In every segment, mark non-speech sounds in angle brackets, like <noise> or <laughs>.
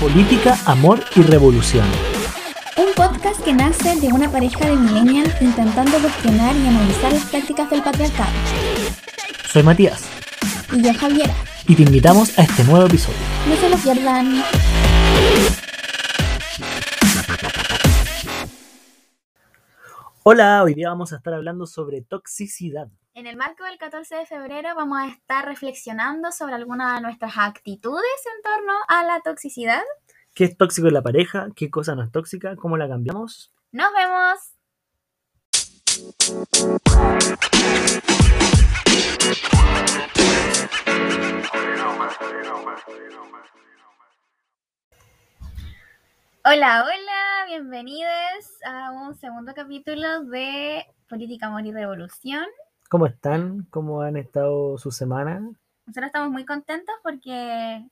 Política, Amor y Revolución. Un podcast que nace de una pareja de millennials intentando cuestionar y analizar las prácticas del patriarcado. Soy Matías Y yo, Javiera. y te invitamos a este nuevo episodio. No se lo pierdan. Hola, hoy día vamos a estar hablando sobre toxicidad. En el marco del 14 de febrero vamos a estar reflexionando sobre algunas de nuestras actitudes en torno a la toxicidad. ¿Qué es tóxico en la pareja? ¿Qué cosa no es tóxica? ¿Cómo la cambiamos? ¡Nos vemos! Hola, hola, bienvenidos a un segundo capítulo de Política, Amor y Revolución. ¿Cómo están? ¿Cómo han estado su semana? Nosotros estamos muy contentos porque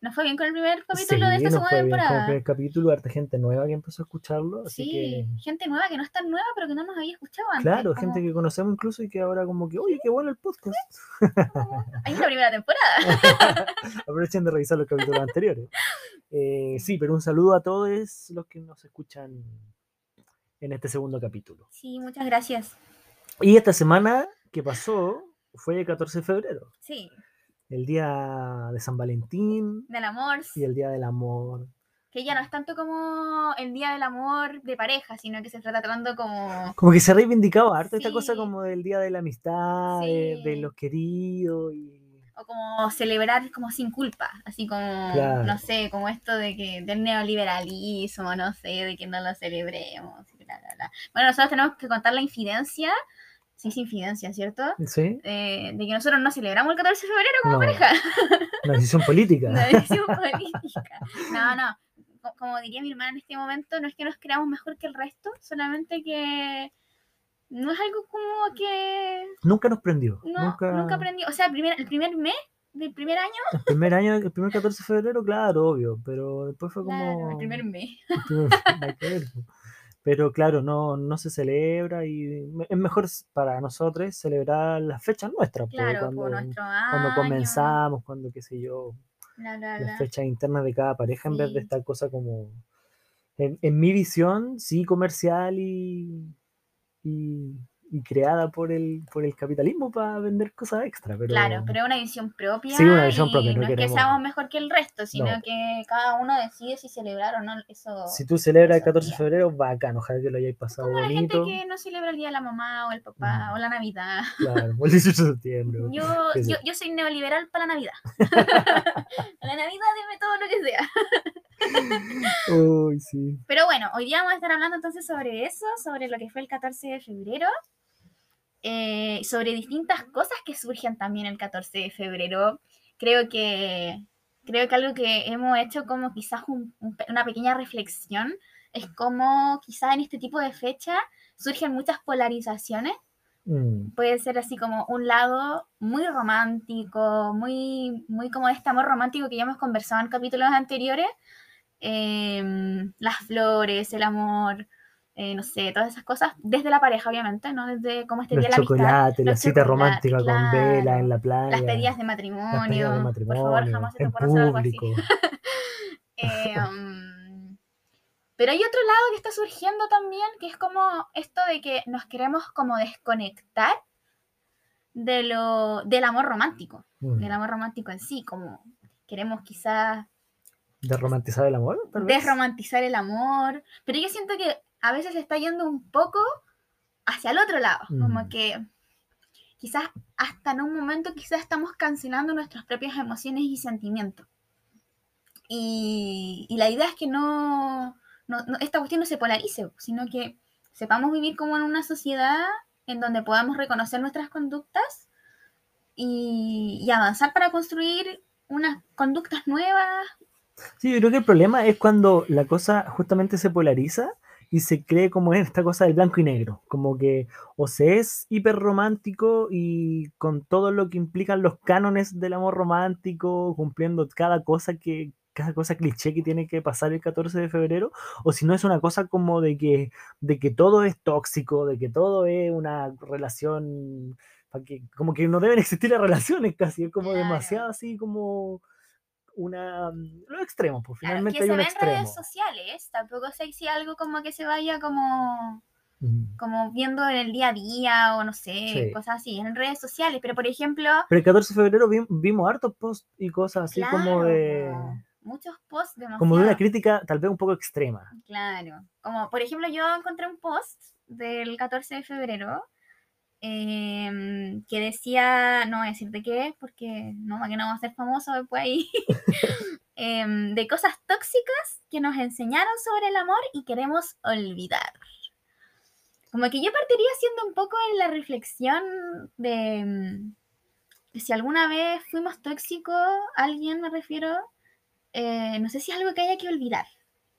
nos fue bien con el primer capítulo de Sí, esta segunda fue bien con el temporada. primer capítulo, harta gente nueva que empezó a escucharlo, así Sí, que gente nueva que no es tan nueva, pero que no nos había escuchado antes. claro, como- gente que conocemos incluso y que ahora como que, oye, qué bueno el podcast. <laughs> Hay una primera temporada. <laughs> Aprovechen de revisar los capítulos anteriores. Eh, sí, pero un saludo a todos los que nos escuchan en este segundo capítulo. Sí, muchas gracias. Y esta semana que pasó fue el 14 de febrero, Sí, el día de San Valentín del amor, y el día del amor. que ya no es tanto como el día del amor de pareja, sino que se está tratando como... Como que se ha reivindicado harto esta cosa Sí. como del día de la amistad, de, de Sí. los queridos y o como celebrar como sin culpa, así como, Claro. no sé, como esto de que del neoliberalismo, no sé, de que no lo celebremos, bla, bla, bla. Bueno, nosotros tenemos que contar la infidencia, sí es infidencia, ¿cierto? ¿sí? Eh, de que nosotros no celebramos el 14 de febrero como No, pareja. <laughs> una decisión política. Una decisión política. No, no. Co- Como diría mi hermana en este momento, no es que nos creamos mejor que el resto, solamente que no es algo como que Nunca nos prendió. no, nunca, nunca aprendí. O sea, el primer, el primer mes del primer año, El primer año, el primer 14 de febrero, claro, obvio, pero después fue como... claro, el primer mes. el primer- <laughs> Pero claro, no, no se celebra y es mejor para nosotros celebrar las fechas nuestras, Claro, cuando, por nuestro año. cuando comenzamos, cuando qué sé yo, bla, bla, las fechas internas de cada pareja en vez de esta cosa como, en, en mi visión, sí comercial y, y, y creada por el, por el capitalismo para vender cosas extra. Pero, Claro, pero es una visión propia. Sí, una visión y propia, no No, es que seamos mejor que el resto, sino No. que cada uno decide si celebrar o no eso. si tú celebras el esos 14 de febrero, bacán, ojalá que lo hayáis pasado como la gente bonito. que no celebra el día de la mamá o el papá Mm. o la Navidad. Claro, o el 18 de septiembre. <laughs> Yo, <laughs> yo, yo soy neoliberal para la Navidad. <laughs> la Navidad dime todo lo que sea. Uy, sí. Pero bueno, hoy día vamos a estar hablando entonces sobre eso, sobre lo que fue el 14 de febrero, eh, sobre distintas cosas que surgen también el 14 de febrero. Creo que, creo que algo que hemos hecho como quizás un- un una pequeña reflexión es como quizás en este tipo de fecha surgen muchas polarizaciones Mm, puede ser así como un lado muy romántico, muy, muy como este amor romántico que ya hemos conversado en capítulos anteriores. em, las flores, el amor, eh, no sé, todas esas cosas, desde la pareja, obviamente, ¿no? Desde como este Los la chocolates, la cita romántica con vela en la playa. Las pedidas de matrimonio. pedidas de Por favor, jamás se te hacer algo así. <laughs> Eh, um, pero hay otro lado que está surgiendo también, que es como esto de que nos queremos como desconectar de lo, del amor romántico, Mm, del amor romántico en sí, como queremos quizás De romantizar el amor, desromantizar el amor, pero yo siento que a veces está yendo un poco hacia el otro lado, como Mm. que quizás hasta en un momento quizás estamos cancelando nuestras propias emociones y sentimientos. Y, y la idea es que no, no- no- esta cuestión no se polarice, sino que sepamos vivir como en una sociedad en donde podamos reconocer nuestras conductas y, y avanzar para construir unas conductas nuevas, Sí, yo creo que el problema es cuando la cosa justamente se polariza y se cree como en esta cosa del blanco y negro, como que o se es hiper romántico y con todo lo que implican los cánones del amor romántico, cumpliendo cada cosa que cada cosa cliché que tiene que pasar el 14 de febrero, o si no es una cosa como de que de que todo es tóxico, de que todo es una relación que- como que no deben existir las <laughs> relaciones casi, es como demasiado así como una mm, los extremos, pues Claro, finalmente que hay se un ve en extremo. redes sociales, tampoco sé si algo como que se vaya como, como viendo en el día a día o no sé, Sí. cosas así, en redes sociales, pero por ejemplo, Pero el 14 de febrero vi- vimos hartos posts y cosas así como claro, de como muchos posts demasiado. como de una crítica tal vez un poco extrema. Claro, como por ejemplo yo encontré un post del 14 de febrero em, que decía, no voy a decir de qué, porque no, para que no va a ser famoso después ahí, <laughs> em, de cosas tóxicas que nos enseñaron sobre el amor y queremos olvidar. Como que yo partiría haciendo un poco en la reflexión de, de si alguna vez fuimos tóxicos, alguien me refiero, eh, no sé si es algo que haya que olvidar.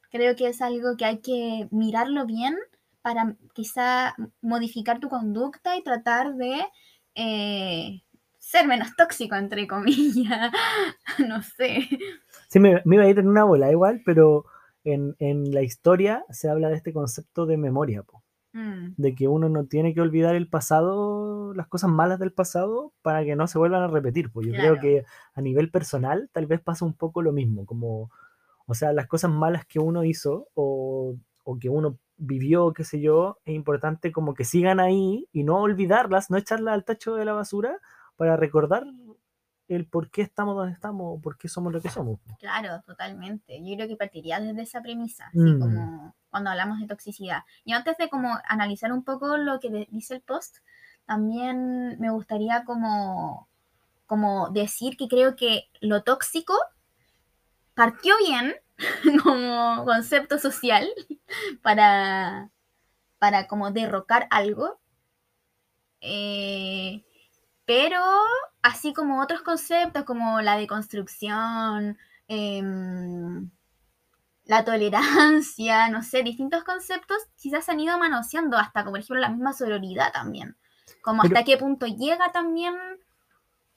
Creo que es algo que hay que mirarlo bien para quizá modificar tu conducta y tratar de eh, ser menos <laughs> tóxico, entre comillas. <laughs> no sé. Sí, me, me iba a ir en una bola igual, pero en, en la historia se habla de este concepto de memoria, po, Mm, de que uno no tiene que olvidar el pasado, las cosas malas del pasado, para que no se vuelvan a repetir. Pues yo creo que a nivel personal tal vez pasa un poco lo mismo, como, o sea, las cosas malas que uno hizo o, o que uno vivió, qué sé yo, es importante como que sigan ahí y no olvidarlas, no echarlas al tacho de la basura para recordar el por qué estamos donde estamos, o por qué somos lo que somos. claro, totalmente. Yo creo que partiría desde esa premisa, así Mm. como cuando hablamos de toxicidad. Y antes de como analizar un poco lo que dice el post, también me gustaría como, como decir que creo que lo tóxico partió bien <laughs> como concepto social <laughs> para, para como derrocar algo. Eh, pero así como otros conceptos como la deconstrucción, em, la tolerancia, no sé, distintos conceptos quizás se han ido manoseando hasta como por ejemplo la misma sororidad también. Como Pero- hasta qué punto llega también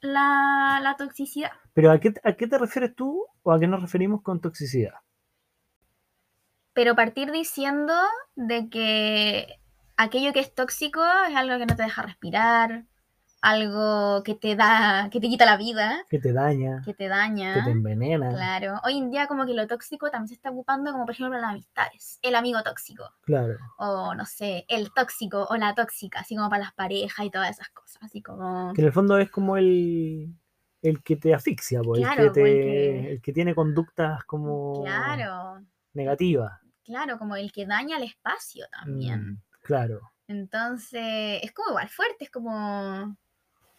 la, la toxicidad. Pero ¿a qué, ¿a qué te refieres tú o a qué nos referimos con toxicidad? Pero partir diciendo de que aquello que es tóxico es algo que no te deja respirar, algo que te da, que te quita la vida, Que te daña, que te daña. que te envenena. Claro. Hoy en día como que lo tóxico también se está ocupando como por ejemplo las amistades. El amigo tóxico. Claro. O no sé, el tóxico o la tóxica, así como para las parejas y todas esas cosas. Así como... Que en el fondo es como el, el que te asfixia, Claro, el, que te, el tiene conductas como Claro, negativas. claro, como el que daña el espacio también. Mm, claro. Entonces, es como igual fuerte, es como...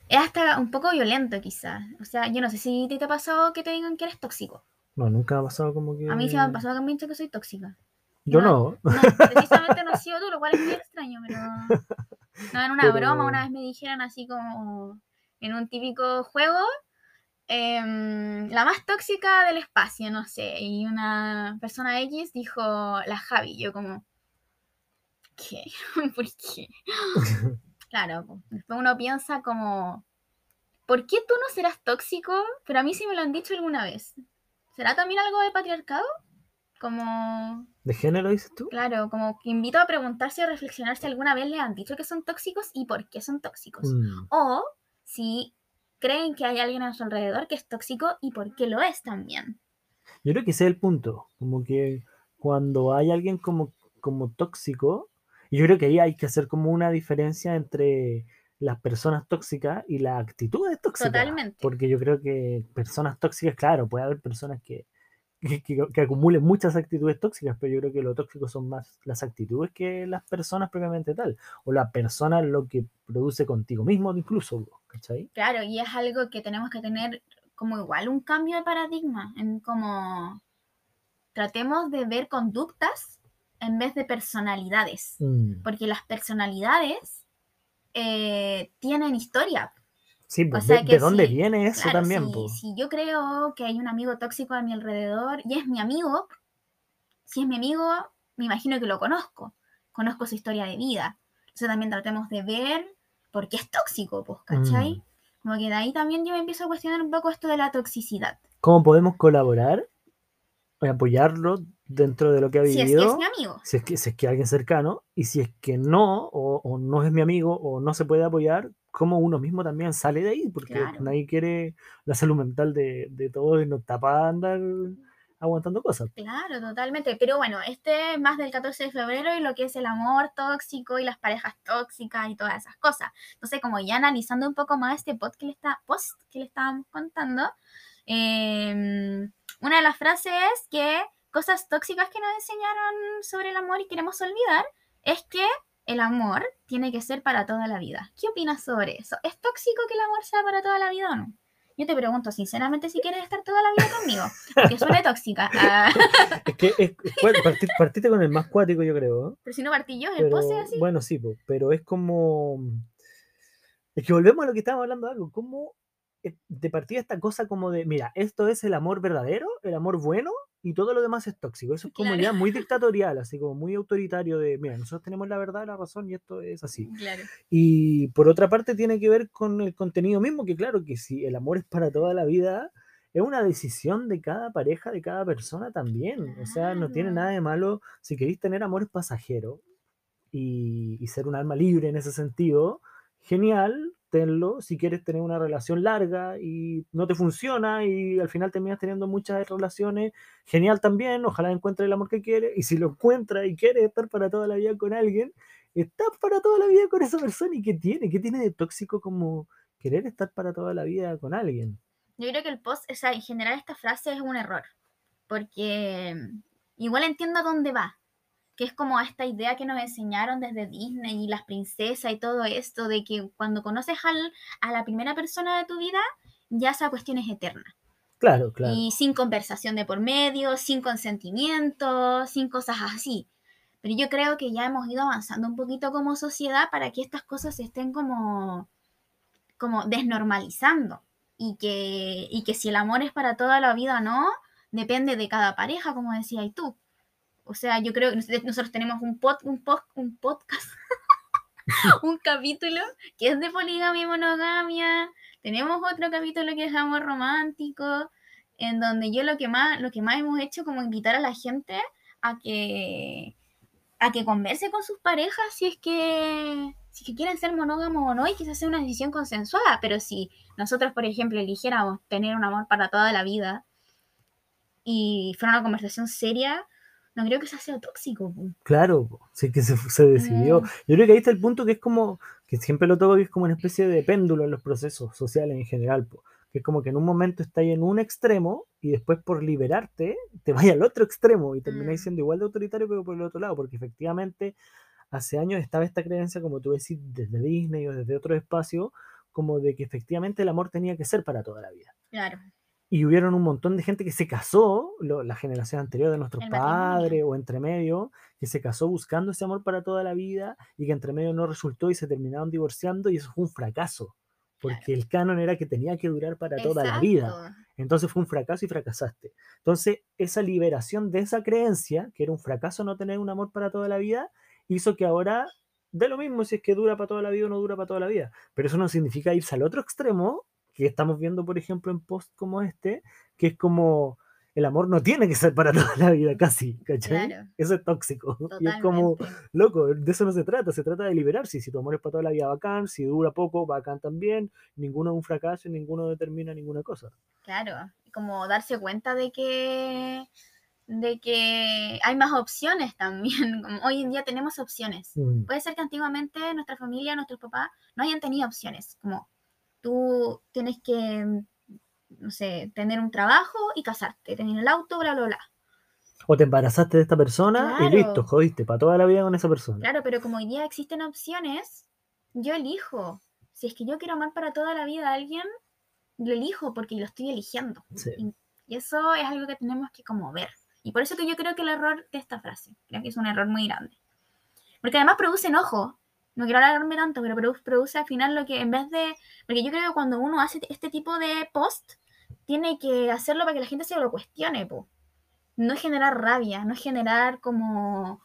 Es hasta un poco violento quizás. O sea, yo no sé si te, te ha pasado que te digan que eres tóxico. No, nunca me ha pasado como que. A mí sí me ha pasado que me han dicho que soy tóxica. Yo no. No, <laughs> precisamente no has sido tú, lo cual es muy extraño, pero... No, en una Pero- broma una vez me dijeron así como en un típico juego, em, la más tóxica del espacio, no sé, y una persona X dijo la Javi, yo como, ¿qué? <laughs> ¿Por qué? <laughs> Claro, después uno piensa como, ¿por qué tú no serás tóxico? Pero a mí sí me lo han dicho alguna vez. ¿Será también algo de patriarcado? Como, ¿De género dices tú? claro, como que invito a preguntarse o reflexionar si alguna vez le han dicho que son tóxicos y por qué son tóxicos. Mm, O si creen que hay alguien a su alrededor que es tóxico y por qué lo es también. Yo creo que ese es el punto. Como que cuando hay alguien como, como tóxico, y yo creo que ahí hay que hacer como una diferencia entre las personas tóxicas y las actitudes tóxicas. Totalmente. Porque yo creo que personas tóxicas, claro, puede haber personas que, que, que- que acumulen muchas actitudes tóxicas, pero yo creo que lo tóxico son más las actitudes que las personas propiamente tal. O la persona lo que produce contigo mismo incluso, ¿cachai? Claro, y es algo que tenemos que tener como igual un cambio de paradigma, en como tratemos de ver conductas en vez de personalidades, Mm. porque las personalidades eh, tienen historia. Sí, pues, sea de, que de dónde sí, viene eso Claro, también, si, po? si yo creo que hay un amigo tóxico a mi alrededor y es mi amigo, si es mi amigo, me imagino que lo conozco, conozco su historia de vida. Entonces también tratemos de ver por qué es tóxico, pues, ¿cachai? Mm. Como que de ahí también yo me empiezo a cuestionar un poco esto de la toxicidad. ¿Cómo podemos colaborar? y Apoyarlo dentro de lo que ha Si es vivido. que es mi amigo. si es que, si es que alguien cercano, y si es que no, o, o no es mi amigo, o no se puede apoyar, cómo uno mismo también sale de ahí, porque Claro. nadie quiere la salud mental de, de todos y no está para andar aguantando cosas. Claro, totalmente. Pero bueno, este es más del 14 de febrero y lo que es el amor tóxico y las parejas tóxicas y todas esas cosas. Entonces, como ya analizando un poco más este post que le, está, post que le estábamos contando, eh, una de las frases es que cosas tóxicas que nos enseñaron sobre el amor y queremos olvidar es que el amor tiene que ser para toda la vida. ¿Qué opinas sobre eso? ¿Es tóxico que el amor sea para toda la vida o no? Yo te pregunto sinceramente si quieres estar toda la vida conmigo, porque suena tóxica. Ah, <laughs> Es que es, bueno, parti- partiste con el más cuático, yo creo. ¿eh? pero si no partí yo, el pose así. bueno, sí, pero es como. Es que volvemos a lo que estábamos hablando de algo. ¿Cómo eh, de partida esta cosa como de, mira, esto es el amor verdadero, el amor bueno, y todo lo demás es tóxico? Eso es como Claro. ya muy <laughs> dictatorial, así como muy autoritario de, mira, nosotros tenemos la verdad, la razón, y esto es así. Claro. Y por otra parte tiene que ver con el contenido mismo, que claro que si el amor es para toda la vida, es una decisión de cada pareja, de cada persona también. O sea, no tiene nada de malo si queréis tener amores pasajeros y, y ser un alma libre en ese sentido, genial, Si quieres tener una relación larga y no te funciona y al final terminas teniendo muchas relaciones, genial también, ojalá encuentre el amor que quiere y si lo encuentra y quiere estar para toda la vida con alguien, está para toda la vida con esa persona y ¿qué tiene? ¿Qué tiene de tóxico como querer estar para toda la vida con alguien? Yo creo que el post, o sea, en general esta frase es un error, porque mm, igual entiendo a dónde va, que es como esta idea que nos enseñaron desde Disney y las princesas y todo esto, de que cuando conoces al- a la primera persona de tu vida, ya esa cuestión es eterna. Claro, claro. Y sin conversación de por medio, sin consentimiento, sin cosas así. Pero yo creo que ya hemos ido avanzando un poquito como sociedad para que estas cosas se estén como, como desnormalizando. Y que, y que si el amor es para toda la vida o no, depende de cada pareja, como decías tú. O sea, yo creo que nos- nosotros tenemos un, pod, un, pod- un podcast, <laughs> un capítulo que es de poligamia y monogamia. Tenemos otro capítulo que es amor romántico, en donde yo lo que más, lo que más hemos hecho como invitar a la gente a que a que converse con sus parejas si es que si quieren ser monógamos o no y quizás sea una decisión consensuada, pero si nosotros, por ejemplo, eligiéramos tener un amor para toda la vida y fuera una conversación seria, no creo que eso sea tóxico. po. Claro, sí que se, se decidió. Mm. Yo creo que ahí está el punto que es como, que siempre lo toco, que es como una especie de péndulo en los procesos sociales en general, po, que es como que en un momento estáis en un extremo y después por liberarte te vayas al otro extremo y termináis Mm. siendo igual de autoritario pero por el otro lado, porque efectivamente hace años estaba esta creencia, como tú decís, desde Disney o desde otro espacio, como de que efectivamente el amor tenía que ser para toda la vida. Claro. Y hubieron un montón de gente que se casó, lo- la generación anterior de nuestros padres o entre medio, que se casó buscando ese amor para toda la vida y que entre medio no resultó y se terminaron divorciando y eso fue un fracaso, porque el canon era que tenía que durar para toda la vida. Entonces fue un fracaso y fracasaste. Entonces esa liberación de esa creencia, que era un fracaso no tener un amor para toda la vida, hizo que ahora de lo mismo si es que dura para toda la vida o no dura para toda la vida. Pero eso no significa irse al otro extremo, que estamos viendo, por ejemplo, en post como este, que es como el amor no tiene que ser para <laughs> toda la vida, casi, ¿cachai? Claro. Eso es tóxico. <laughs> Y es como, loco, de eso no se trata, se trata de liberarse. Si tu amor es para toda la vida, bacán, si dura poco, bacán también. Ninguno es un fracaso y ninguno determina ninguna cosa. Claro, como darse cuenta de que de que hay más opciones también. <laughs> Como hoy en día tenemos opciones. Mm. Puede ser que antiguamente nuestra familia, nuestros papás no hayan tenido opciones. Como tú tienes que, no sé, tener un trabajo y casarte, tener el auto, bla, bla, bla. O te embarazaste de esta persona y listo, jodiste, para toda la vida con esa persona. Claro, pero como hoy día existen opciones, yo elijo. Si es que yo quiero amar para toda la vida a alguien, lo elijo porque lo estoy eligiendo. Sí. Y eso es algo que tenemos que como ver. Y por eso que yo creo que el error de esta frase, creo que es un error muy grande. Porque además produce enojo. No quiero alargarme tanto, pero produ- produce al final lo que en vez de... Porque yo creo que cuando uno hace este tipo de post, tiene que hacerlo para que la gente se lo cuestione, po. No generar rabia, no generar como...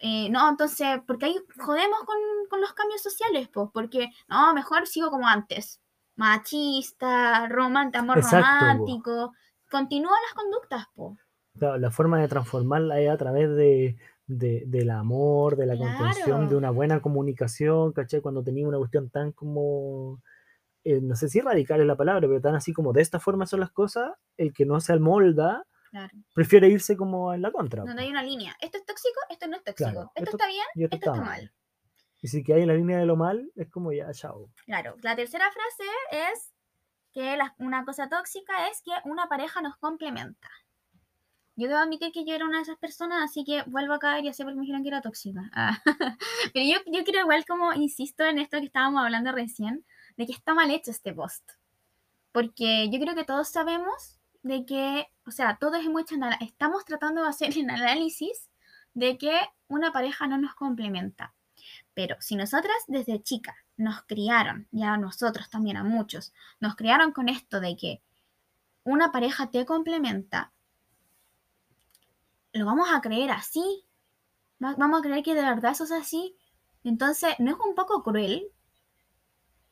eh, no, entonces, porque ahí jodemos con, con los cambios sociales, pues, porque, no, mejor sigo como antes. Machista, romántico, amor Exacto, po. romántico. Continúan las conductas, po. Claro, la forma de transformarla es a través de, de- del amor, de la contención, de Claro. una buena comunicación, ¿cachai? Cuando tenía una cuestión tan como, eh, no sé si radical es la palabra, pero tan así como de esta forma son las cosas, el que no se amolda Claro. prefiere irse como en la contra. Donde hay una línea. Esto es tóxico, esto no es tóxico. Claro, esto, esto- está bien, Y esto está está mal. mal. Y si que hay en la línea de lo mal, es como ya, chao. Claro. La tercera frase es que la- una cosa tóxica es que una pareja nos complementa. Yo debo admitir que yo era una de esas personas, así que vuelvo a caer y así porque me dijeron que era tóxica. <laughs> Ah, Pero yo, yo quiero igual como insisto en esto que estábamos hablando recién, de que está mal hecho este post. Porque yo creo que todos sabemos de que, o sea, todos hemos hecho, estamos tratando de hacer el análisis de que una pareja no nos complementa. Pero si nosotras desde chica nos criaron, ya a nosotros también, a muchos, nos criaron con esto de que una pareja te complementa, lo vamos a creer así. Va- Vamos a creer que de verdad eso es así. Entonces, ¿no es un poco cruel?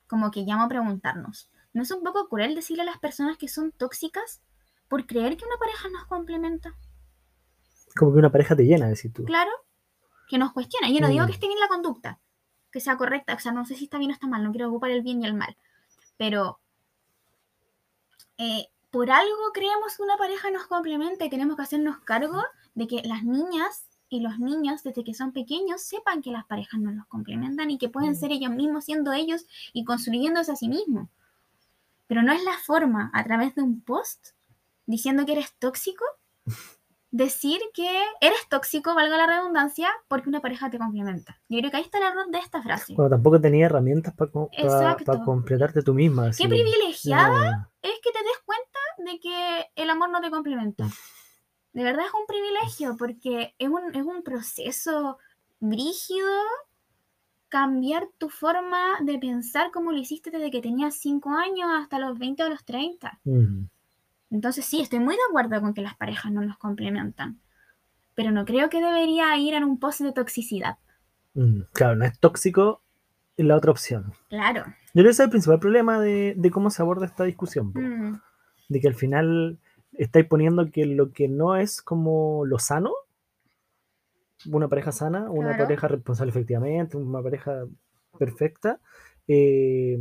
Como que llamo a preguntarnos. ¿No es un poco cruel decirle a las personas que son tóxicas por creer que una pareja nos complementa? Como que una pareja te llena, decís tú. Claro, que nos cuestiona. Yo no digo Mm. que esté bien la conducta, que sea correcta, o sea, no sé si está bien o está mal, no quiero ocupar el bien y el mal, pero eh, por algo creemos que una pareja nos complementa y tenemos que hacernos cargo de que las niñas y los niños desde que son pequeños sepan que las parejas no los complementan y que pueden Mm. ser ellos mismos siendo ellos y construyéndose a sí mismos. Pero no es la forma a través de un post diciendo que eres tóxico <laughs> decir que eres tóxico, valga la redundancia, porque una pareja te complementa. Yo creo que ahí está el error de esta frase. Cuando tampoco tenía herramientas para completarte tú misma. Qué privilegiada No. es que te des cuenta de que el amor no te complementa. De verdad es un privilegio porque es un, es un proceso brígido cambiar tu forma de pensar como lo hiciste desde que tenías 5 años hasta los 20 o los 30. Mm. Entonces sí, estoy muy de acuerdo con que las parejas no nos complementan. Pero no creo que debería ir en un post de toxicidad. Mm, Claro, no es tóxico, es la otra opción. Claro. Yo creo que ese es el principal problema de, de cómo se aborda esta discusión. Mm, De que al final estáis poniendo que lo que no es como lo sano, una pareja sana, una Claro. pareja responsable efectivamente, una pareja perfecta, eh,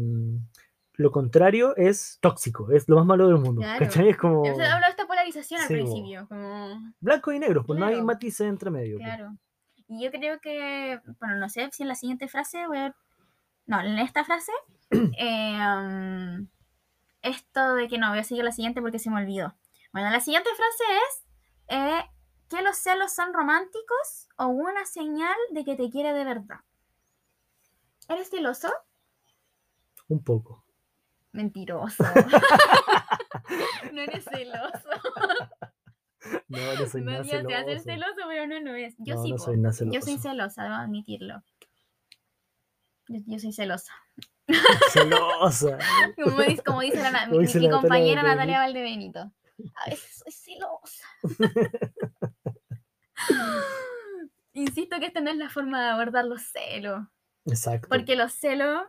lo contrario es tóxico, es lo más malo del mundo. Claro. ¿cachai? Es como Entonces hablo de esta polarización al Sí, principio. Como... blanco y negro, pues no hay matices entre medio. pues. Claro. Y yo creo que, bueno, no sé si en la siguiente frase voy a... No, en esta frase, eh, <clears throat> um, esto de que no, voy a seguir la siguiente porque se me olvidó. Bueno, la siguiente frase es eh, que los celos son románticos o una señal de que te quiere de verdad. ¿Eres celoso? Un poco. Mentiroso. <laughs> no eres celoso. No, no soy No nada digas de hacer celoso. celoso, pero no lo es. Yo No, sí, no soy nada Yo soy celoso. celosa, debo admitirlo. Yo, yo soy celosa. Celosa. <laughs> Como dice, como dice la, mi, mi compañera. Natalia Valdebenito. A veces soy celosa. <laughs> Insisto que esta no es la forma de abordar los celos. Exacto. Porque los celos,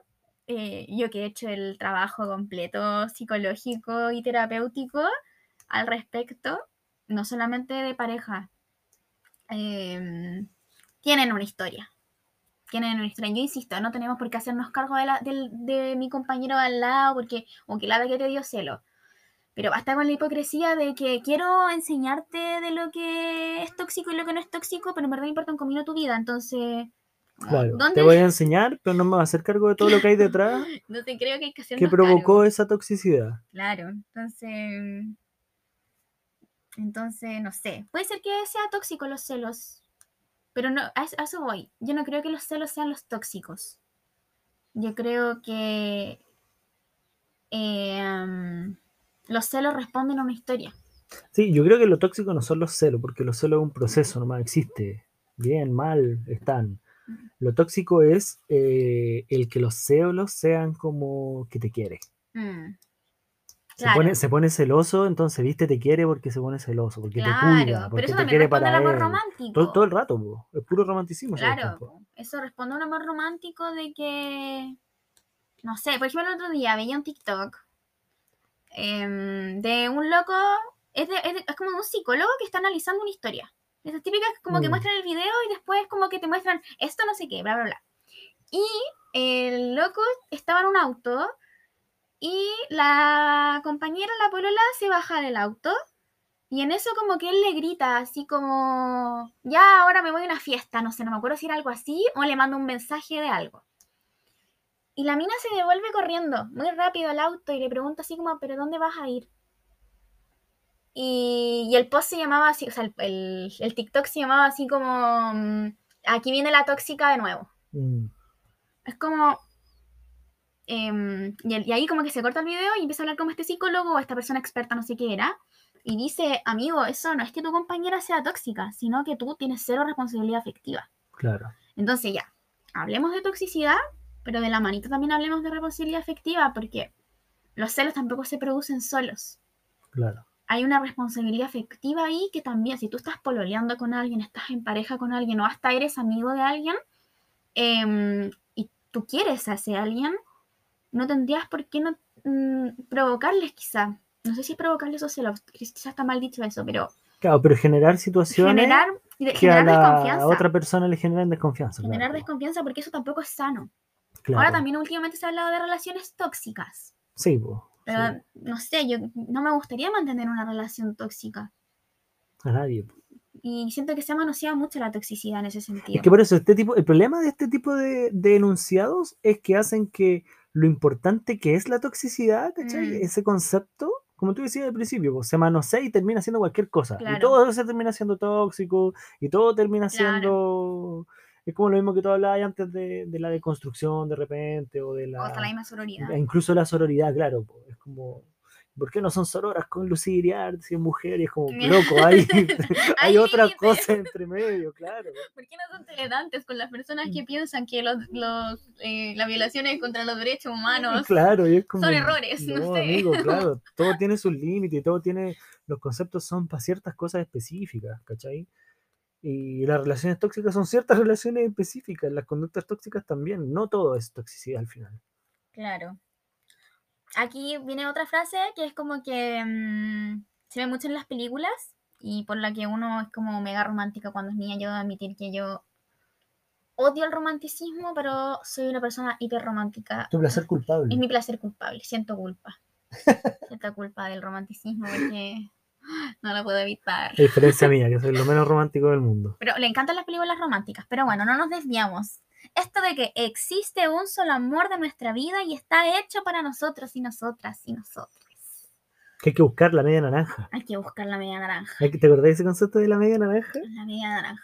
eh, yo que he hecho el trabajo completo psicológico y terapéutico al respecto, no solamente de pareja, em, tienen una historia. Tienen una historia. Yo insisto, no tenemos por qué hacernos cargo de, la- del- de mi compañero al lado, porque, o que la ve que te dio celo. Pero basta con la hipocresía de que quiero enseñarte de lo que es tóxico y lo que no es tóxico, pero en verdad me importa un comino tu vida. Entonces, Claro, ¿dónde- te voy a enseñar, pero no me voy a hacer cargo de todo lo que hay detrás <laughs> no te creo que hay que hacernos que provocó cargo. esa toxicidad. Claro, entonces. Entonces, no sé. Puede ser que sea tóxico los celos. Pero no, a eso, voy. Yo no creo que los celos sean los tóxicos. Yo creo que. em, los celos responden a una historia. Sí, yo creo que lo tóxico no son los celos, porque los celos es un proceso, nomás existe. Bien, mal, están. Lo tóxico es eh, el que los celos sean como que te quiere. Mm, Se, pone, se pone celoso, entonces, viste, te quiere porque se pone celoso, porque te cuida, pero porque eso te quiere para él. romántico. Todo, todo el rato, po. es puro romanticismo. Claro, eso responde a un amor romántico de que, no sé, por ejemplo el otro día veía un TikTok em, de un loco, es, de- es de- es como un psicólogo que está analizando una historia. Esas típicas como que Mm. muestran el video y después como que te muestran esto no sé qué, bla, bla, bla. Y el loco estaba en un auto y la compañera, la polola, se baja del auto y en eso como que él le grita así como, ya ahora me voy a una fiesta, no sé, no me acuerdo si era algo así o le manda un mensaje de algo. Y la mina se devuelve corriendo muy rápido al auto y le pregunta así como, pero ¿dónde vas a ir? Y, y el post se llamaba así, o sea, el, el- el TikTok se llamaba así como, mm, aquí viene la tóxica de nuevo. Mm. Es como... em, y, ahí como que se corta el video y empieza a hablar como este psicólogo o esta persona experta, no sé qué era. Y dice, amigo, eso no es que tu compañera sea tóxica, sino que tú tienes cero responsabilidad afectiva. Claro. Entonces ya, hablemos de toxicidad, pero de la manita también hablemos de responsabilidad afectiva, porque los celos tampoco se producen solos. Claro. Hay una responsabilidad afectiva ahí que también, si tú estás pololeando con alguien, estás en pareja con alguien o hasta eres amigo de alguien em, y tú quieres a ese alguien, no tendrías por qué no mm, provocarles quizá. No sé si provocarles o celos, quizás está mal dicho eso, pero Claro, pero generar situaciones generar, que a generar la desconfianza. otra persona le generen desconfianza. generar claro. desconfianza porque eso tampoco es sano. Claro. Ahora también últimamente se ha hablado de relaciones tóxicas. Sí, po, Pero sí, no sé, yo no me gustaría mantener una relación tóxica. a nadie. po. Y siento que se ha manoseado mucho la toxicidad en ese sentido. Es que por eso, este tipo, el problema de este tipo de, de enunciados es que hacen que lo importante que es la toxicidad, ¿cachai? Mm. Ese concepto, como tú decías al principio, pues, se manosea y termina siendo cualquier cosa. Claro. Y todo eso termina siendo tóxico y todo termina Claro. siendo... Es como lo mismo que tú hablabas antes de, de la deconstrucción de repente o de O hasta la la... misma sororidad. e Incluso la sororidad, claro. Es como... ¿Por qué no son sororas con Lucy Iriart si es mujer? Y es como, loco, hay, <laughs> hay otra límites. cosa entre medio, claro. ¿Por qué no son tolerantes con las personas Mm. que piensan que los, los, eh, las violaciones contra los derechos humanos <laughs> Claro, y es como. son errores, no sé. amigo, <laughs> claro. Todo tiene sus límites, todo tiene. Los conceptos son para ciertas cosas específicas, ¿cachai? Y las relaciones tóxicas son ciertas <laughs> relaciones específicas, las conductas tóxicas también. No todo es toxicidad al final. Claro. Aquí viene otra frase que es como que mm, se ve mucho en las películas y por la que uno es como mega romántica cuando es niña. Yo debo admitir que yo odio el romanticismo, pero soy una persona hiper romántica. Tu placer culpable. Es mi placer culpable, siento culpa. <laughs> siento culpa del romanticismo porque no lo puedo evitar. Diferencia <laughs> mía, que soy lo menos romántico del mundo. Pero le encantan las películas románticas. Pero bueno, no nos desviamos. Esto de que existe un solo amor de nuestra vida y está hecho para nosotros y nosotras y nosotros. Que hay que buscar la media naranja. Hay que buscar la media naranja. ¿Te acordás de ese concepto de la media naranja? La media naranja.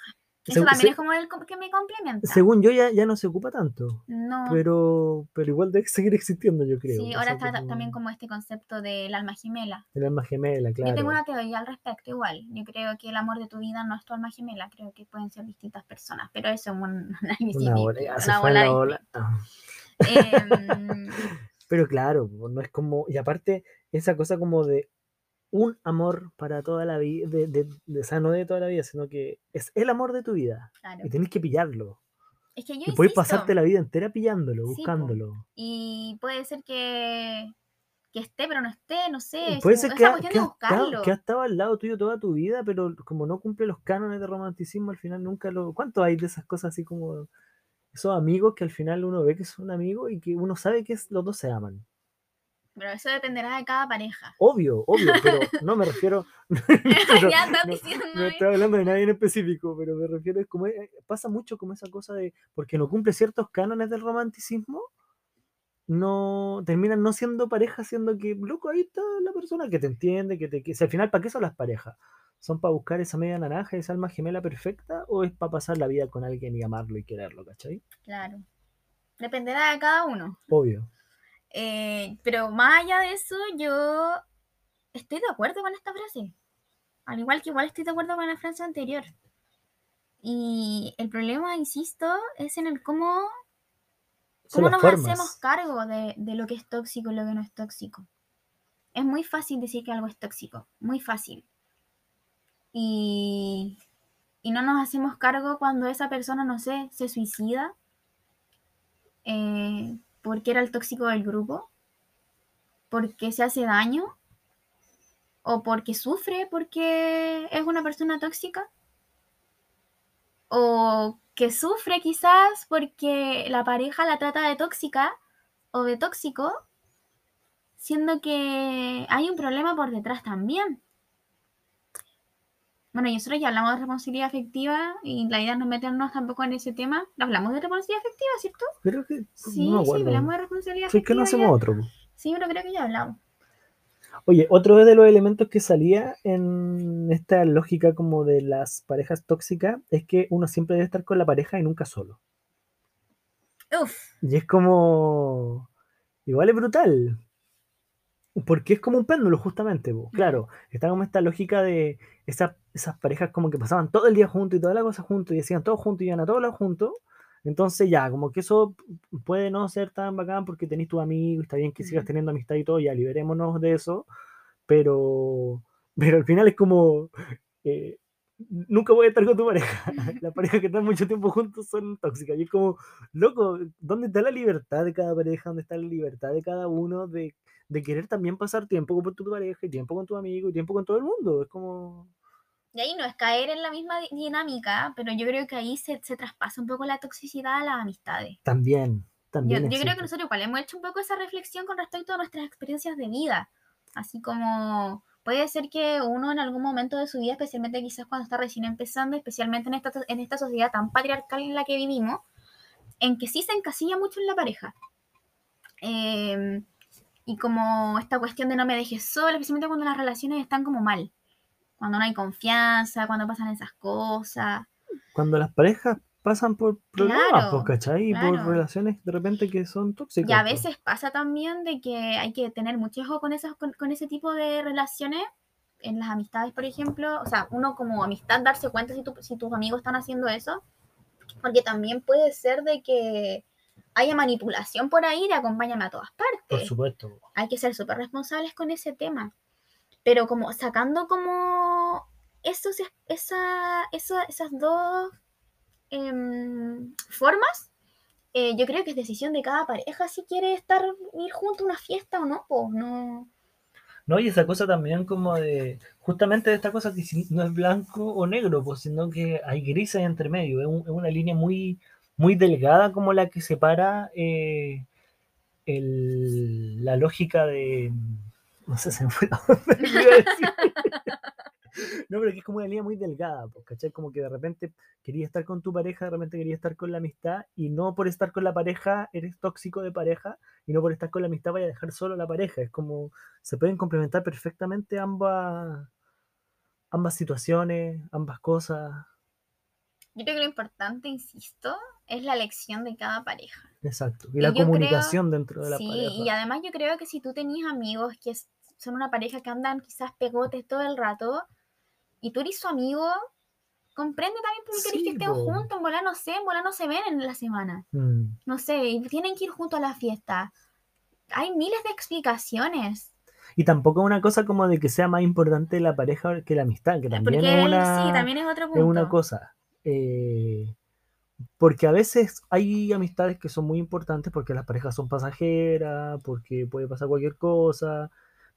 Eso también se- es como el que me complementa. Según yo, ya, ya no se ocupa tanto. no. Pero, pero igual debe <laughs> seguir existiendo, yo creo. sí, O ahora sea, está ta- también como este concepto del alma gemela. El alma gemela, claro. Yo tengo una teoría al respecto igual. Yo creo que el amor de tu vida no es tu alma gemela. Creo que pueden ser distintas personas. Pero eso es un. <laughs> Una una fue bola la bola. Ah. Em, <laughs> Pero claro, no es como. Y aparte, esa cosa como de un amor para toda la vida, de, de, de- o sea, no de toda la vida, sino que es el amor de tu vida. claro. Y tenés que pillarlo. Es que yo y puedes pasarte la vida entera pillándolo, Sí, po. buscándolo. Y puede ser que, que esté, pero no esté, no sé. Y puede es ser como que, ha, que de ha estado, buscarlo. que ha estado al lado tuyo toda tu vida, pero como no cumple los cánones de romanticismo, al final nunca lo. ¿Cuánto hay de esas cosas así como esos amigos que al final uno ve que son amigos y que uno sabe que es- los dos se aman? Pero eso dependerá de cada pareja. Obvio, obvio, pero <laughs> no me refiero. <laughs> pero <laughs> ya no- diciendo. No ¿eh? estoy hablando de nadie en específico, pero me refiero es como eh, pasa mucho como esa cosa de porque no cumple ciertos cánones del romanticismo, no terminan no siendo pareja, siendo que, loco, ahí está la persona que te entiende, que te que, si al final, ¿para qué son las parejas? ¿Son para buscar esa media naranja, esa alma gemela perfecta? ¿O es para pasar la vida con alguien y amarlo y quererlo, ¿cachai? Claro. Dependerá de cada uno. Obvio. Eh, pero más allá de eso, yo estoy de acuerdo con esta frase. Al igual que igual estoy de acuerdo con la frase anterior. Y el problema, insisto, es en el cómo, cómo nos formas. hacemos cargo de, de lo que es tóxico y lo que no es tóxico. Es muy fácil decir que algo es tóxico, muy fácil. Y, y no nos hacemos cargo cuando esa persona, no sé, se suicida eh, porque era el tóxico del grupo, porque se hace daño o porque sufre porque es una persona tóxica. o que sufre quizás porque la pareja la trata de tóxica o de tóxico, siendo que hay un problema por detrás también. Bueno, y nosotros ya hablamos de responsabilidad afectiva y la idea no es meternos tampoco en ese tema. Hablamos de responsabilidad afectiva, ¿cierto? Creo que. Sí, no sí, hablamos de responsabilidad Sí, es que no afectiva. hacemos ya. otro. Sí, pero creo que ya hablamos. Oye, otro de los elementos que salía en esta lógica como de las parejas tóxicas es que uno siempre debe estar con la pareja y nunca solo. Uf, Y es como. Igual es brutal. Porque es como un péndulo, justamente. po. Claro, está como esta lógica de esa- esas parejas como que pasaban todo el día juntos y toda la cosa juntos y hacían todo juntos y iban a todos lados juntos. Entonces ya, como que eso puede no ser tan bacán porque tenéis tus amigos, está bien que sigas teniendo amistad y todo, ya liberémonos de eso, pero, pero al final es como, eh, nunca voy a estar con tu pareja. Las parejas que están mucho tiempo juntos son tóxicas. Y es como, loco, ¿dónde está la libertad de cada pareja? ¿Dónde está la libertad de cada uno de, de querer también pasar tiempo con tu pareja y tiempo con tu amigo y tiempo con todo el mundo? Es como... y ahí no es caer en la misma di- dinámica, pero yo creo que ahí se, se traspasa un poco la toxicidad a las amistades. También, Yo, también. yo creo que nosotros igual hemos hecho un poco esa reflexión con respecto a nuestras experiencias de vida. Así como puede ser que uno en algún momento de su vida, especialmente quizás cuando está recién empezando, especialmente en esta, en esta sociedad tan patriarcal en la que vivimos, en que sí se encasilla mucho en la pareja. Eh, y como esta cuestión de no me dejes sola, especialmente cuando las relaciones están como mal. Cuando no hay confianza, cuando pasan esas cosas. Cuando las parejas pasan por problemas, Claro, pues, ¿cachai? Y por claro. relaciones de repente que son tóxicas. Y a pues. veces pasa también de que hay que tener mucho ojo con, esas, con, con ese tipo de relaciones, en las amistades, por ejemplo. O sea, uno como amistad darse cuenta si, tu- si tus amigos están haciendo eso. Porque también puede ser de que haya manipulación por ahí de acompáñame a todas Por partes. supuesto. Hay que ser súper responsables con ese tema. Pero como sacando como esos, es- esa, esa- esas dos em, formas, eh, yo creo que es decisión de cada pareja si quiere estar ir junto a una fiesta o no, pues no. No, y esa cosa también como de, justamente de esta cosa que no es blanco o negro, pues, sino que hay grises entre medio, es, un- es una línea muy, muy delgada como la que separa eh, el- la lógica de, no sé, se me fue. <laughs> No, pero que es como una línea muy delgada, pues, ¿cachai? Como que de repente quería estar con tu pareja, de repente quería estar con la amistad, y no por estar con la pareja eres tóxico de pareja, y no por estar con la amistad vaya a dejar solo a la pareja. Es como, se pueden complementar perfectamente ambas, ambas situaciones, ambas cosas. Yo creo que lo importante, insisto, es la elección de cada pareja. Exacto. Y Y la creo- comunicación dentro de la Sí, pareja. y además yo creo que si tú tenías amigos que son una pareja que andan quizás pegotes todo el rato, y tú eres su amigo, comprende también por qué querés Sí, que estén juntos, en no sé, en no se ven en la semana. Mm. No sé, y tienen que ir juntos a la fiesta. Hay miles de explicaciones. Y tampoco es una cosa como de que sea más importante la pareja que la amistad, que también Porque es una... sí, también es otro punto. es una cosa. Eh, porque a veces hay amistades que son muy importantes porque las parejas son pasajeras, porque puede pasar cualquier cosa,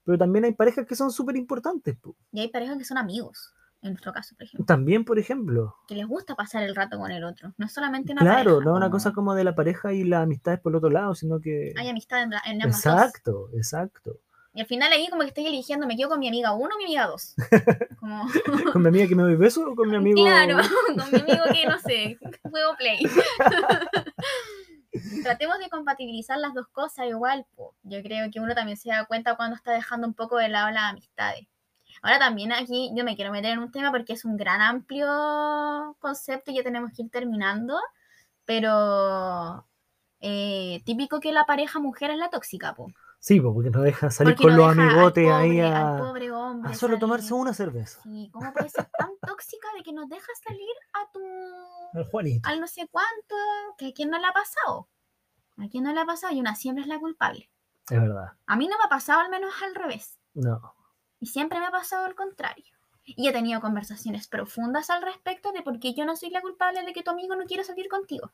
pero también hay parejas que son súper importantes. po. Y hay parejas que son amigos, en nuestro caso, por ejemplo, También, por ejemplo, que les gusta pasar el rato con el otro. No es solamente una claro, pareja, no es una cosa como de la pareja y la amistad es por el otro lado, sino que... Hay amistad en, la- en ambas dos. Exacto, exacto. Y al final ahí como que estoy eligiendo, me quedo con mi amiga uno o mi amiga dos. <laughs> Como, ¿Con mi amiga que me doy beso o con mi amigo? claro, <laughs> con mi amigo que no sé, <laughs> juego play. Tratemos de compatibilizar las dos cosas igual. po. Yo creo que uno también se da cuenta cuando está dejando un poco de lado las amistades. Ahora también aquí yo me quiero meter en un tema porque es un gran amplio concepto y ya tenemos que ir terminando. Pero eh, típico que la pareja mujer es la tóxica, po. Sí, po, porque no deja salir Porque con no los deja al amigotes pobre- ahí a, pobre hombre a solo salir. tomarse una cerveza. Sí, ¿cómo puede ser tan <laughs> tóxica de que nos dejas salir a tu. Al Juanito. al no sé cuánto? Que a quién no le ha pasado. A quién no le ha pasado y una siempre es la culpable. Es verdad. A mí no me ha pasado al menos al revés. No. Y siempre me ha pasado al contrario. Y he tenido conversaciones profundas al respecto de por qué yo no soy la culpable de que tu amigo no quiera salir contigo.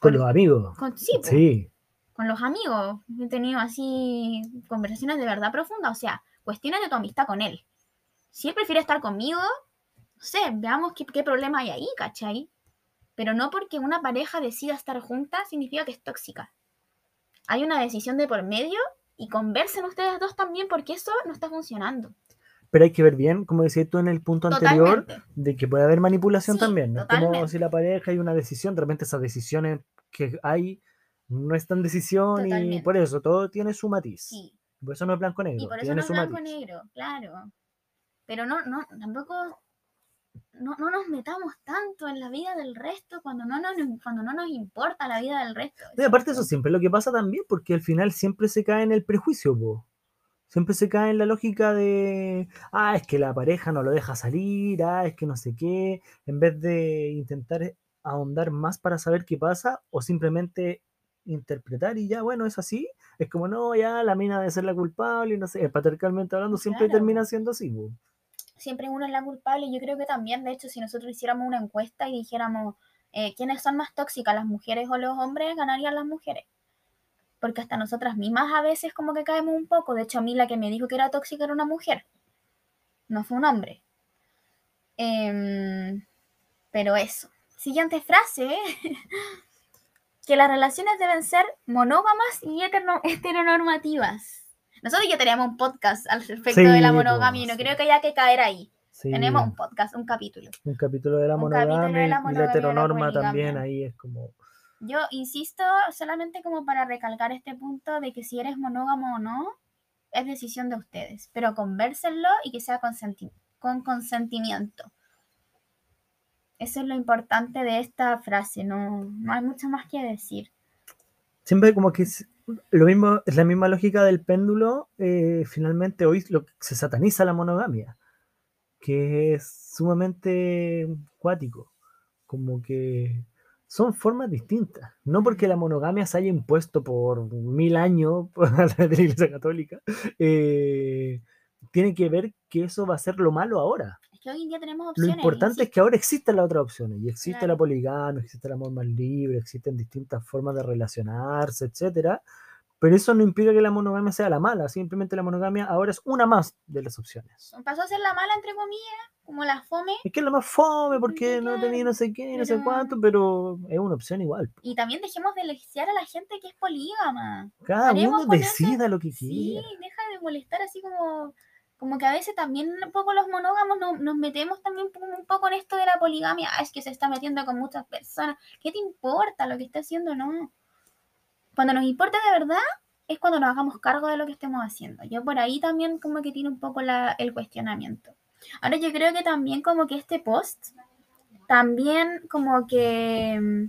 Con los amigos. Con, sí, Sí. Con los amigos. He tenido así conversaciones de verdad profundas. O sea, cuestiones de tu amistad con él. Si él prefiere estar conmigo, sé, veamos qué, qué problema hay ahí, ¿cachai? Pero no porque una pareja decida estar junta significa que es tóxica. Hay una decisión de por medio y conversen ustedes dos también porque eso no está funcionando. Pero hay que ver bien, como decías tú en el punto anterior, Totalmente. de que puede haber manipulación Sí, también. ¿no? Como si la pareja hay una decisión, de repente esas decisiones que hay no es tan decisión y por eso todo tiene su matiz. Sí. Por eso no es blanco negro, Y por eso no es su blanco matiz. negro, claro. Pero no, no, tampoco no, no nos metamos tanto en la vida del resto cuando no, nos, cuando no nos importa la vida del resto. Y aparte eso siempre es lo que pasa también, porque al final siempre se cae en el prejuicio, po. Siempre se cae en la lógica de, ah, es que la pareja no lo deja salir, ah, es que no sé qué, en vez de intentar ahondar más para saber qué pasa, o simplemente interpretar y ya, bueno, es así, es como, no, ya la mina debe ser la culpable, y no sé, patriarcalmente hablando, siempre Claro. termina siendo así. Siempre uno es la culpable. Yo creo que también, de hecho, si nosotros hiciéramos una encuesta y dijéramos eh, quiénes son más tóxicas, las mujeres o los hombres, ganarían las mujeres. Porque hasta nosotras mismas a veces como que caemos un poco. De hecho, a mí la que me dijo que era tóxica era una mujer. No fue un hombre. Em, pero eso. Siguiente frase. <laughs> que las relaciones deben ser monógamas y heteronormativas. Nosotros ya teníamos un podcast al respecto Sí, de la monogamia y no sí. creo que haya que caer ahí. Sí, Tenemos un podcast, un capítulo. un capítulo de la de monogamia la y monogamia y la la heteronorma también, ahí es como... Yo insisto solamente como para recalcar este punto de que si eres monógamo o no, es decisión de ustedes, pero convérsenlo y que sea consenti- con consentimiento. Eso es lo importante de esta frase, no, no hay mucho más que decir. siempre como que es lo mismo, es la misma lógica del péndulo, eh, finalmente hoy lo, se sataniza la monogamia, que es sumamente cuático, como que son formas distintas, no porque la monogamia se haya impuesto por mil años <laughs> por la Iglesia Católica, eh, tiene que ver que eso va a ser lo malo ahora. Es que hoy en día tenemos Lo importante es que ahora existen las otras opciones y existe Claro. la poligamia, existe el amor más libre, existen distintas formas de relacionarse, etcétera. Pero eso no implica que la monogamia sea la mala, simplemente la monogamia ahora es una más de las opciones. Pasó a ser la mala, entre comillas, como la fome, Es que es la más fome porque no tenía no sé qué, no sé pero- cuánto, pero es una opción igual. y también dejemos de lisiar a la gente que es polígama. Cada uno decida lo que Sí, quiera. deja de molestar así como, como que a veces también un poco los monógamos no- nos metemos también un poco en esto de la poligamia. Ah, es que se está metiendo con muchas personas. ¿Qué te importa lo que está haciendo? No. Cuando nos importa de verdad es cuando nos hagamos cargo de lo que estemos haciendo. Yo por ahí también como que tiene un poco el cuestionamiento. Ahora yo creo que también como que este post también como que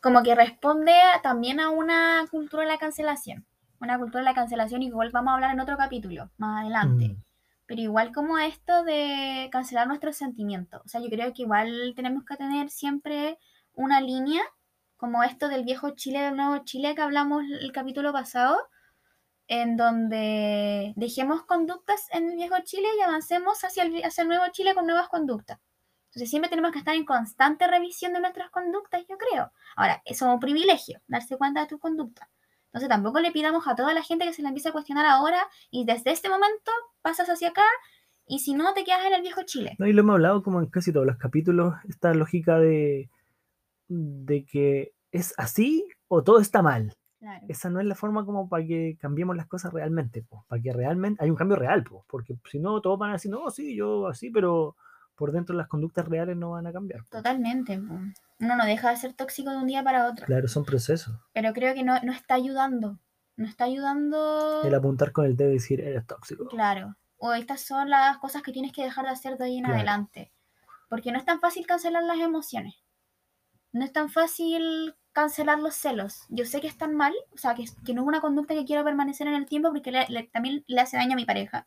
como que responde también a una cultura de la cancelación. Una cultura de la cancelación y igual vamos a hablar en otro capítulo más adelante. Mm. Pero igual como esto de cancelar nuestros sentimientos. O sea, yo creo que igual tenemos que tener siempre una línea, como esto del viejo Chile, del nuevo Chile que hablamos el capítulo pasado, en donde dejemos conductas en el viejo Chile y avancemos hacia el, hacia el nuevo Chile con nuevas conductas. Entonces siempre tenemos que estar en constante revisión de nuestras conductas, yo creo. Ahora, eso es un privilegio, darse cuenta de tus conductas. Entonces tampoco le pidamos a toda la gente que se la empiece a cuestionar ahora y desde este momento pasas hacia acá y si no te quedas en el viejo Chile. No, y lo hemos hablado como en casi todos los capítulos, esta lógica de, de que es así o todo está mal. Claro. esa no es la forma como para que cambiemos las cosas realmente, po, para que realmente hay un cambio real, po, porque si no, todos van a decir, no, sí, yo así, pero por dentro las conductas reales no van a cambiar. Totalmente. Uno no deja de ser tóxico de un día para otro. Claro, son procesos. Pero creo que no, no está ayudando. No está ayudando. El apuntar con el dedo y decir, eres tóxico. Claro. O estas son las cosas que tienes que dejar de hacer de ahí en Claro. adelante. Porque no es tan fácil cancelar las emociones. No es tan fácil cancelar los celos. Yo sé que están mal, o sea, que, que no es una conducta que quiero permanecer en el tiempo porque le- le- también le hace daño a mi pareja.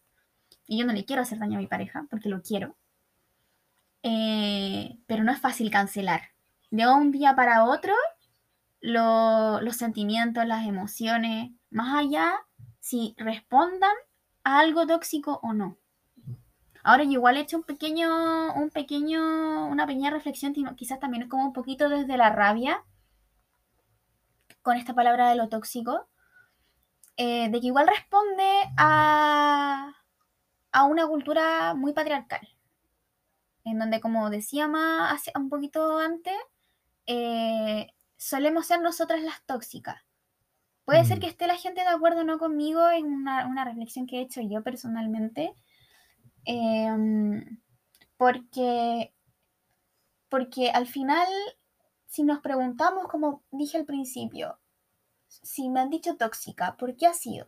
Y yo no le quiero hacer daño a mi pareja porque lo quiero. Eh, pero no es fácil cancelar. De un día para otro, lo- los sentimientos, las emociones, más allá, si respondan a algo tóxico o no. Ahora yo igual he hecho un pequeño, un pequeño, una pequeña reflexión, quizás también como un poquito desde la rabia, con esta palabra de lo tóxico, eh, de que igual responde a, a una cultura muy patriarcal, en donde, como decía más hace un poquito antes, eh, solemos ser nosotras las tóxicas. Puede ser que esté la gente de acuerdo o no conmigo, es una, una reflexión que he hecho yo personalmente, em, porque, porque al final, si nos preguntamos, como dije al principio, si me han dicho tóxica, ¿por qué ha sido?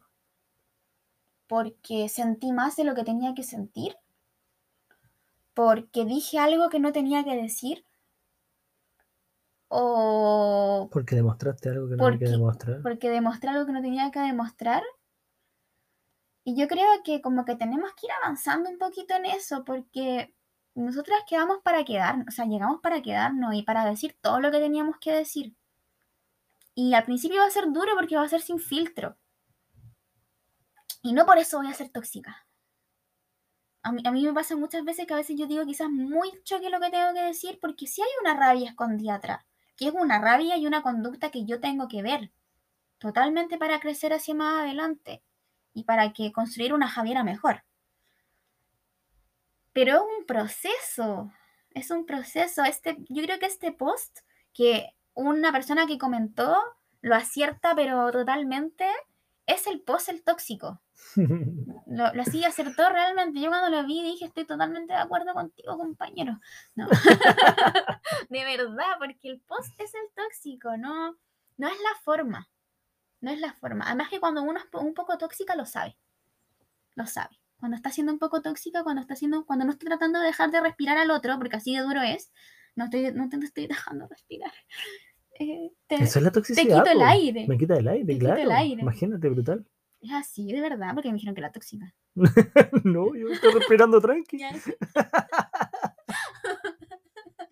porque sentí más de lo que tenía que sentir, porque dije algo que no tenía que decir, o Porque demostraste algo que no hay que demostrar. porque demostré algo que no tenía que demostrar. Y yo creo que como que tenemos que ir avanzando un poquito en eso, porque nosotras quedamos para quedarnos, o sea, llegamos para quedarnos y para decir todo lo que teníamos que decir. Y al principio va a ser duro porque va a ser sin filtro. Y no por eso voy a ser tóxica. A mí, a mí me pasa muchas veces que a veces yo digo quizás mucho que lo que tengo que decir porque sí hay una rabia escondida atrás, que es una rabia y una conducta que yo tengo que ver totalmente para crecer hacia más adelante y para que construir una Javiera mejor. Pero es un proceso, es un proceso. Este, yo creo que este post que una persona que comentó lo acierta pero totalmente es el post el tóxico. <laughs> Lo, lo así acertó realmente. Yo cuando lo vi dije, estoy totalmente de acuerdo contigo, compañero. No. <laughs> <laughs> de verdad, porque el post es el tóxico, no, no es la forma. No es la forma. Además que cuando uno es un poco tóxica lo sabe. Lo sabe. Cuando está siendo un poco tóxica, cuando está siendo, cuando no estoy tratando de dejar de respirar al otro, porque así de duro es, no estoy, no te estoy <laughs> dejando respirar. Eh, te- Eso es la te toxicidad. quito el aire. Me quita el aire, Te quito claro. el aire. Imagínate, brutal. Es así, de verdad, porque me dijeron que era tóxica. <laughs> no, yo estoy respirando tranqui. <laughs>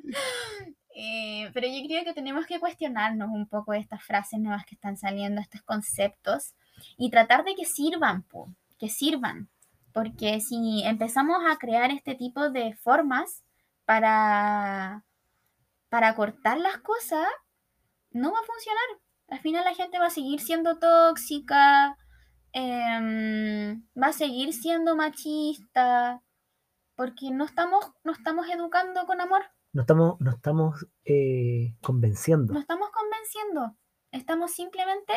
<laughs> Eh, pero yo creo que tenemos que cuestionarnos un poco estas frases nuevas que están saliendo, estos conceptos, y tratar de que sirvan, po, que sirvan. Porque si empezamos a crear este tipo de formas para, para cortar las cosas, no va a funcionar. Al final la gente va a seguir siendo tóxica, em, va a seguir siendo machista, porque no estamos, no estamos educando con amor, No estamos, no estamos eh, convenciendo. no estamos convenciendo, estamos simplemente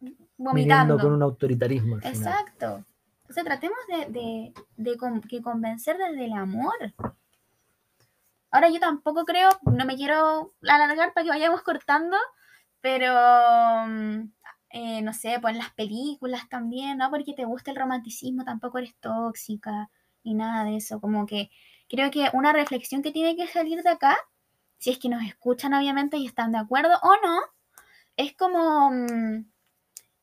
viniendo vomitando. con un autoritarismo al final. Exacto. Entonces tratemos de, de- de con- que convencer desde el amor. Ahora yo tampoco creo, no me quiero alargar para que vayamos cortando, pero mm, eh, no sé, pues en las películas también, no porque te gusta el romanticismo, tampoco eres tóxica ni nada de eso. Como que creo que una reflexión que tiene que salir de acá, si es que nos escuchan obviamente y están de acuerdo o no, es como mm,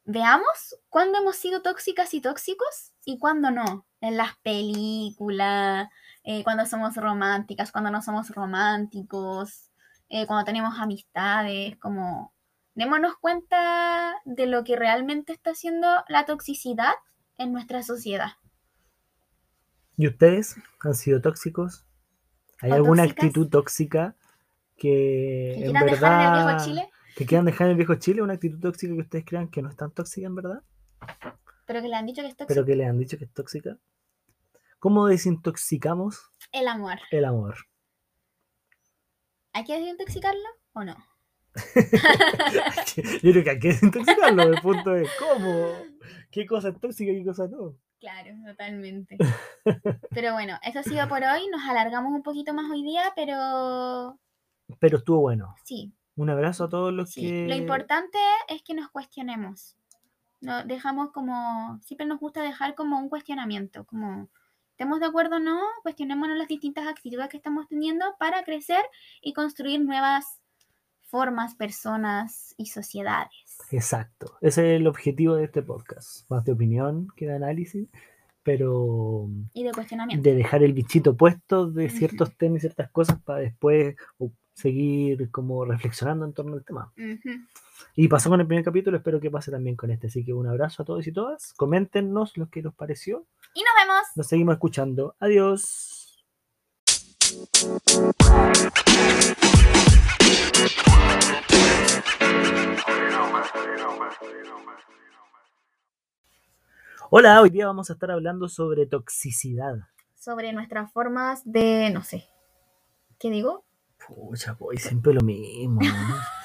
veamos cuándo hemos sido tóxicas y tóxicos y cuándo no. En las películas, eh, cuando somos románticas, cuando no somos románticos, eh, cuando tenemos amistades, como démonos cuenta de lo que realmente está haciendo la toxicidad en nuestra sociedad. ¿Y ustedes han sido tóxicos? ¿Hay ¿O alguna tóxicas? actitud tóxica que ¿Que en quieran dejar en el verdad viejo Chile? que quieran dejar en el viejo Chile? ¿Una actitud tóxica que ustedes crean que no es tan tóxica en verdad? Pero que le han dicho que es tóxico. Pero que le han dicho que es tóxica. ¿Cómo desintoxicamos El amor. el amor? ¿Hay que desintoxicarlo o no? <laughs> Yo creo que hay que desintoxicarlo. El punto es cómo, qué cosa es tóxica y qué cosa no. Claro, totalmente. Pero bueno, eso ha sido por hoy. Nos alargamos un poquito más hoy día, pero Pero estuvo bueno. sí, Un abrazo a todos los sí. que. Lo importante es que nos cuestionemos. No, dejamos como, siempre nos gusta dejar como un cuestionamiento, como, ¿estemos de acuerdo o no? Cuestionémonos las distintas actitudes que estamos teniendo para crecer y construir nuevas formas, personas y sociedades. Exacto. Ese es el objetivo de este podcast. Más de opinión que de análisis, pero Y de cuestionamiento. de dejar el bichito puesto de ciertos temas y ciertas cosas para después seguir como reflexionando en torno al tema. Y pasó con el primer capítulo, espero que pase también con este. Así que un abrazo a todos y todas. Coméntenos lo que les pareció. Y nos vemos. Nos seguimos escuchando. Adiós. Hola, hoy día vamos a estar hablando sobre toxicidad. Sobre nuestras formas de, no sé, ¿qué digo? Pucha, pues siempre lo mismo. ¿no?